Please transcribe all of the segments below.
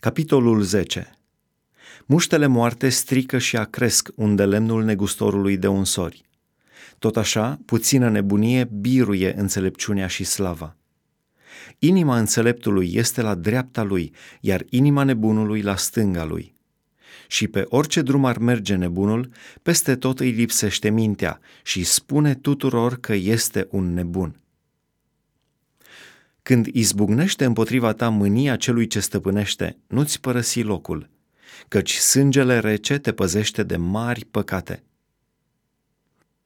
Capitolul 10 Muștele moarte strică și acresc unde lemnul negustorului de unsori. Tot așa, puțină nebunie biruie înțelepciunea și slava. Inima înțeleptului este la dreapta lui, iar inima nebunului la stânga lui. Și pe orice drum ar merge nebunul, peste tot îi lipsește mintea și spune tuturor că este un nebun. Când izbucnește împotriva ta mânia celui ce stăpânește, nu-ți părăsi locul, căci sângele rece te păzește de mari păcate.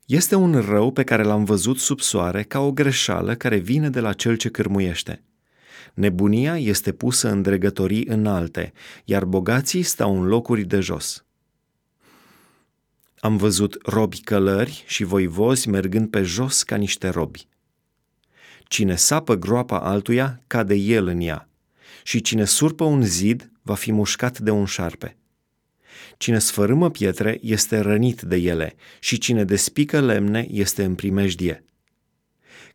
Este un rău pe care l-am văzut sub soare ca o greșeală care vine de la cel ce cârmuiește. Nebunia este pusă în dregătorii înalte, iar bogații stau în locuri de jos. Am văzut robi călări și voivozi mergând pe jos ca niște robi. Cine sapă groapa altuia, cade el în ea, și cine surpă un zid, va fi mușcat de un șarpe. Cine sfărâmă pietre este rănit de ele și cine despică lemne este în primejdie.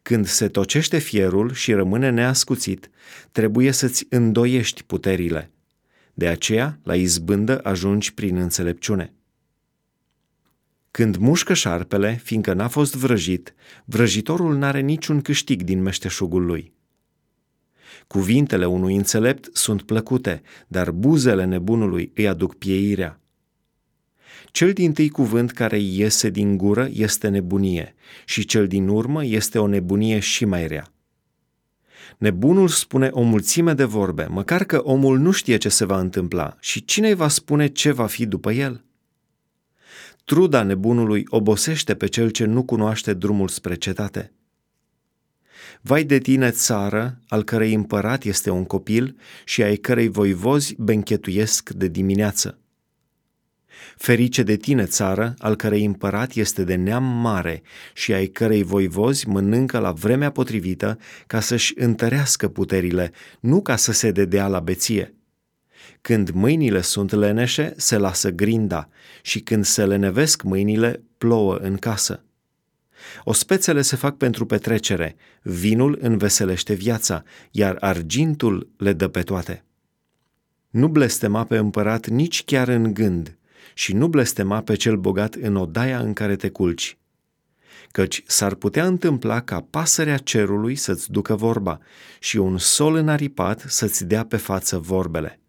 Când se tocește fierul și rămâne neascuțit, trebuie să-ți îndoiești puterile. De aceea, la izbândă ajungi prin înțelepciune. Când mușcă șarpele, fiindcă n-a fost vrăjit, vrăjitorul n-are niciun câștig din meșteșugul lui. Cuvintele unui înțelept sunt plăcute, dar buzele nebunului îi aduc pieirea. Cel din tâi cuvânt care iese din gură este nebunie și cel din urmă este o nebunie și mai rea. Nebunul spune o mulțime de vorbe, măcar că omul nu știe ce se va întâmpla și cine îi va spune ce va fi după el? Truda nebunului obosește pe cel ce nu cunoaște drumul spre cetate. Vai de tine, țară, al cărei împărat este un copil și ai cărei voivozi benchetuiesc de dimineață. Ferice de tine, țară, al cărei împărat este de neam mare și ai cărei voivozi mănâncă la vremea potrivită ca să-și întărească puterile, nu ca să se dedea la beție. Când mâinile sunt leneșe, se lasă grinda și când se lenevesc mâinile, plouă în casă. Ospețele se fac pentru petrecere, vinul înveselește viața, iar argintul le dă pe toate. Nu blestema pe împărat nici chiar în gând și nu blestema pe cel bogat în odaia în care te culci. Căci s-ar putea întâmpla ca pasărea cerului să-ți ducă vorba și un sol înaripat să-ți dea pe față vorbele.